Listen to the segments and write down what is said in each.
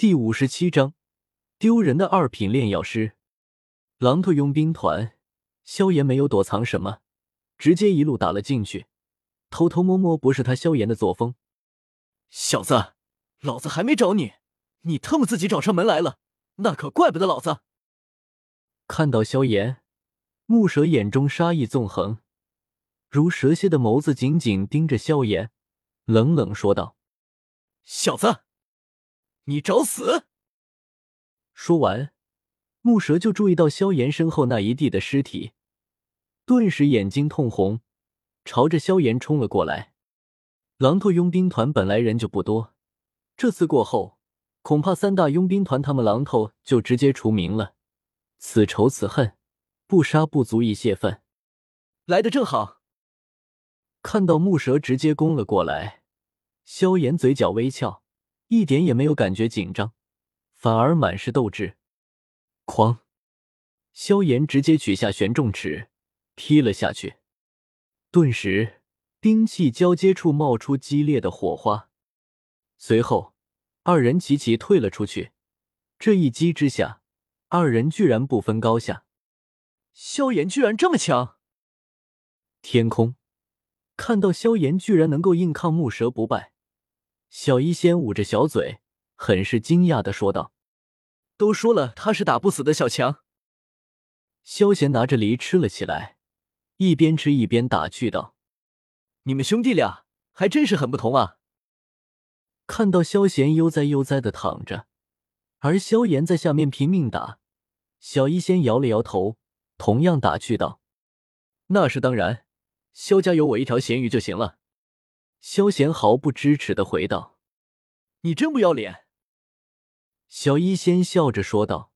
第五十七章丢人的二品炼药师。狼头佣兵团，萧炎没有躲藏什么，直接一路打了进去。偷偷摸摸不是他萧炎的作风。小子，老子还没找你，你特么自己找上门来了，那可怪不得老子。看到萧炎，木蛇眼中杀意纵横，如蛇蝎的眸子紧紧盯着萧炎，冷冷说道：“小子。”你找死！说完，木蛇就注意到萧炎身后那一地的尸体，顿时眼睛通红，朝着萧炎冲了过来。狼头佣兵团本来人就不多，这次过后，恐怕三大佣兵团他们狼头就直接除名了。此仇此恨，不杀不足以泄愤。来的正好，看到木蛇直接攻了过来，萧炎嘴角微翘。一点也没有感觉紧张，反而满是斗志。哐！萧炎直接取下玄重尺，劈了下去。顿时，兵器交接处冒出激烈的火花。随后，二人齐齐退了出去。这一击之下，二人居然不分高下。萧炎居然这么强！天空看到萧炎居然能够硬抗木蛇不败。小医仙捂着小嘴，很是惊讶的说道：“都说了他是打不死的小强。”萧贤拿着梨吃了起来，一边吃一边打趣道：“你们兄弟俩还真是很不同啊！”看到萧贤悠哉悠哉的躺着，而萧炎在下面拼命打，小医仙摇了摇头，同样打趣道：“那是当然，萧家有我一条咸鱼就行了。”萧贤毫不支持的回道：“你真不要脸！”小医仙笑着说道，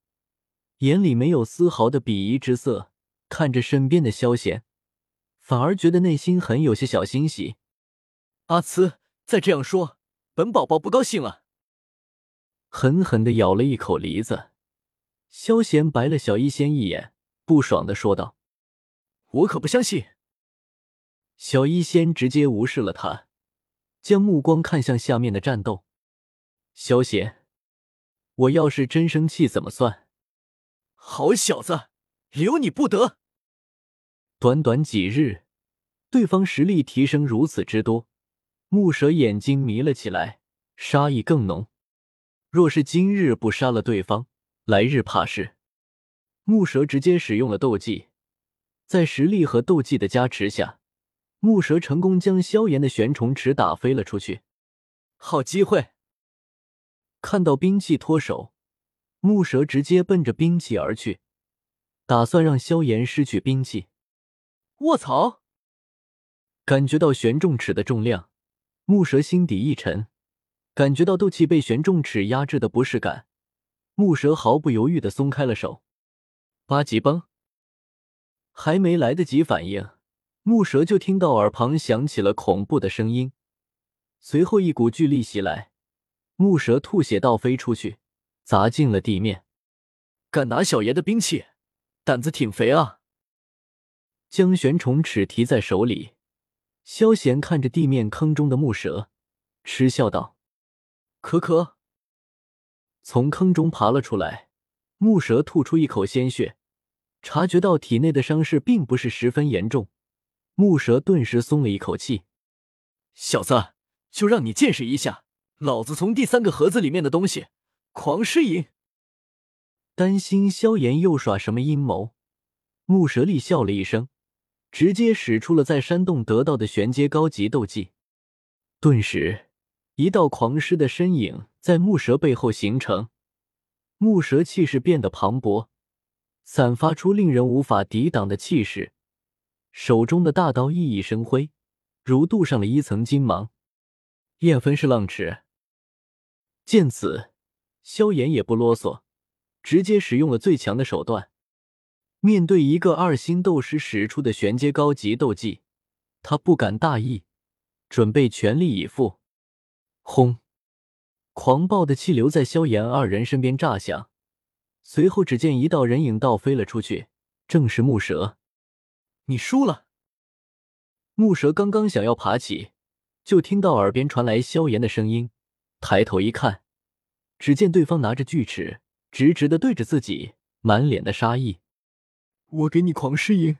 眼里没有丝毫的鄙夷之色，看着身边的萧贤，反而觉得内心很有些小欣喜。阿慈，再这样说，本宝宝不高兴了。狠狠的咬了一口梨子，萧贤白了小医仙一眼，不爽的说道：“我可不相信！”小医仙直接无视了他。将目光看向下面的战斗，萧贤，我要是真生气怎么算？好小子，留你不得！短短几日，对方实力提升如此之多，木蛇眼睛迷了起来，杀意更浓。若是今日不杀了对方，来日怕是……木蛇直接使用了斗技，在实力和斗技的加持下。木蛇成功将萧炎的玄虫尺打飞了出去，好机会！看到兵器脱手，木蛇直接奔着兵器而去，打算让萧炎失去兵器。卧槽！感觉到玄重尺的重量，木蛇心底一沉，感觉到斗气被玄重尺压制的不适感，木蛇毫不犹豫的松开了手。八级崩，还没来得及反应。木蛇就听到耳旁响起了恐怖的声音，随后一股巨力袭来，木蛇吐血倒飞出去，砸进了地面。敢拿小爷的兵器，胆子挺肥啊！将玄虫尺提在手里，萧贤看着地面坑中的木蛇，嗤笑道：“可可。”从坑中爬了出来，木蛇吐出一口鲜血，察觉到体内的伤势并不是十分严重。木蛇顿时松了一口气，小子，就让你见识一下，老子从第三个盒子里面的东西——狂狮影。担心萧炎又耍什么阴谋，木蛇厉笑了一声，直接使出了在山洞得到的玄阶高级斗技。顿时，一道狂狮的身影在木蛇背后形成，木蛇气势变得磅礴，散发出令人无法抵挡的气势。手中的大刀熠熠生辉，如镀上了一层金芒。燕分是浪尺。见此，萧炎也不啰嗦，直接使用了最强的手段。面对一个二星斗师使出的玄阶高级斗技，他不敢大意，准备全力以赴。轰！狂暴的气流在萧炎二人身边炸响，随后只见一道人影倒飞了出去，正是木蛇。你输了。木蛇刚刚想要爬起，就听到耳边传来萧炎的声音，抬头一看，只见对方拿着锯齿，直直的对着自己，满脸的杀意。我给你狂狮营，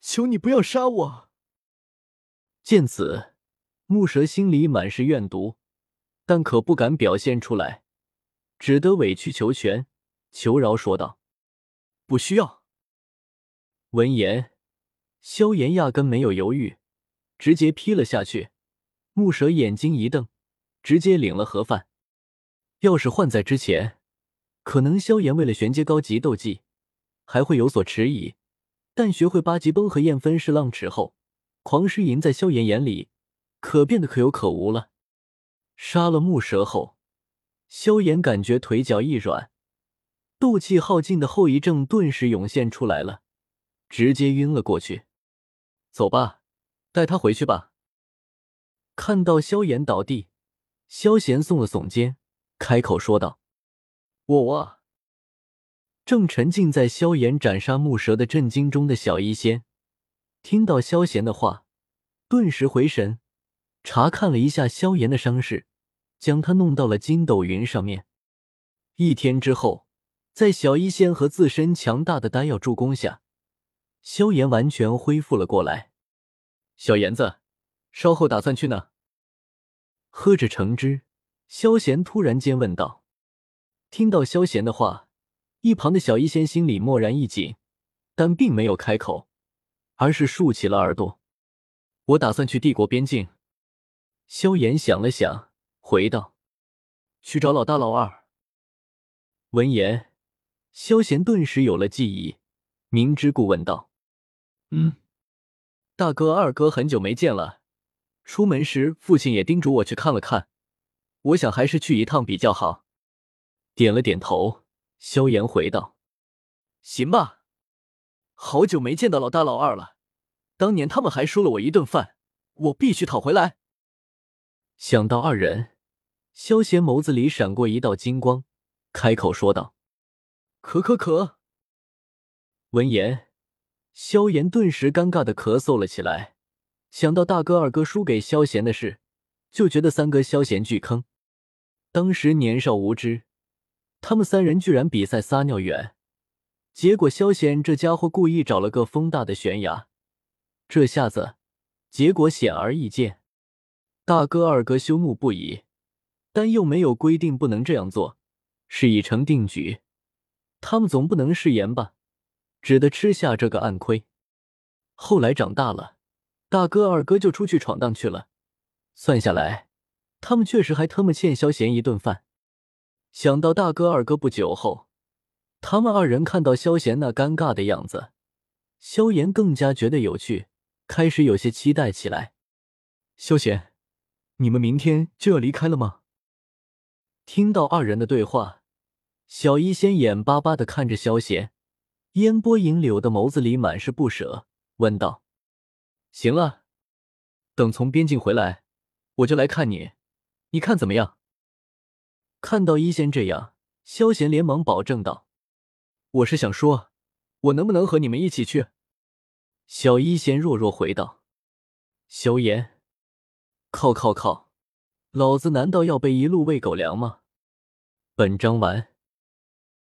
求你不要杀我！见此，木蛇心里满是怨毒，但可不敢表现出来，只得委曲求全，求饶说道：“不需要。”闻言，萧炎压根没有犹豫，直接劈了下去。木蛇眼睛一瞪，直接领了盒饭。要是换在之前，可能萧炎为了玄阶高级斗技，还会有所迟疑。但学会八级崩和燕分式浪池后，狂狮银在萧炎眼里可变得可有可无了。杀了木蛇后，萧炎感觉腿脚一软，斗气耗尽的后遗症顿时涌现出来了。直接晕了过去。走吧，带他回去吧。看到萧炎倒地，萧贤耸了耸肩，开口说道：“我我。”正沉浸在萧炎斩杀木蛇的震惊中的小医仙，听到萧贤的话，顿时回神，查看了一下萧炎的伤势，将他弄到了筋斗云上面。一天之后，在小医仙和自身强大的丹药助攻下。萧炎完全恢复了过来。小炎子，稍后打算去哪？喝着橙汁，萧炎突然间问道。听到萧炎的话，一旁的小医仙心里蓦然一紧，但并没有开口，而是竖起了耳朵。我打算去帝国边境。萧炎想了想，回道：“去找老大老二。”闻言，萧炎顿时有了记忆，明知故问道。嗯，大哥二哥很久没见了。出门时父亲也叮嘱我去看了看，我想还是去一趟比较好。点了点头，萧炎回道：“行吧。好久没见到老大老二了，当年他们还输了我一顿饭，我必须讨回来。”想到二人，萧贤眸子里闪过一道金光，开口说道：“可可可。”闻言。萧炎顿时尴尬的咳嗽了起来，想到大哥二哥输给萧贤的事，就觉得三哥萧贤巨坑。当时年少无知，他们三人居然比赛撒尿远，结果萧贤这家伙故意找了个风大的悬崖，这下子结果显而易见。大哥二哥羞怒不已，但又没有规定不能这样做，事已成定局，他们总不能食言吧。只得吃下这个暗亏。后来长大了，大哥二哥就出去闯荡去了。算下来，他们确实还他妈欠萧贤一顿饭。想到大哥二哥不久后，他们二人看到萧贤那尴尬的样子，萧炎更加觉得有趣，开始有些期待起来。萧贤，你们明天就要离开了吗？听到二人的对话，小医仙眼巴巴的看着萧贤。烟波银柳的眸子里满是不舍，问道：“行了，等从边境回来，我就来看你，你看怎么样？”看到一仙这样，萧贤连忙保证道：“我是想说，我能不能和你们一起去？”小一仙弱弱回道：“萧炎，靠靠靠，老子难道要被一路喂狗粮吗？”本章完。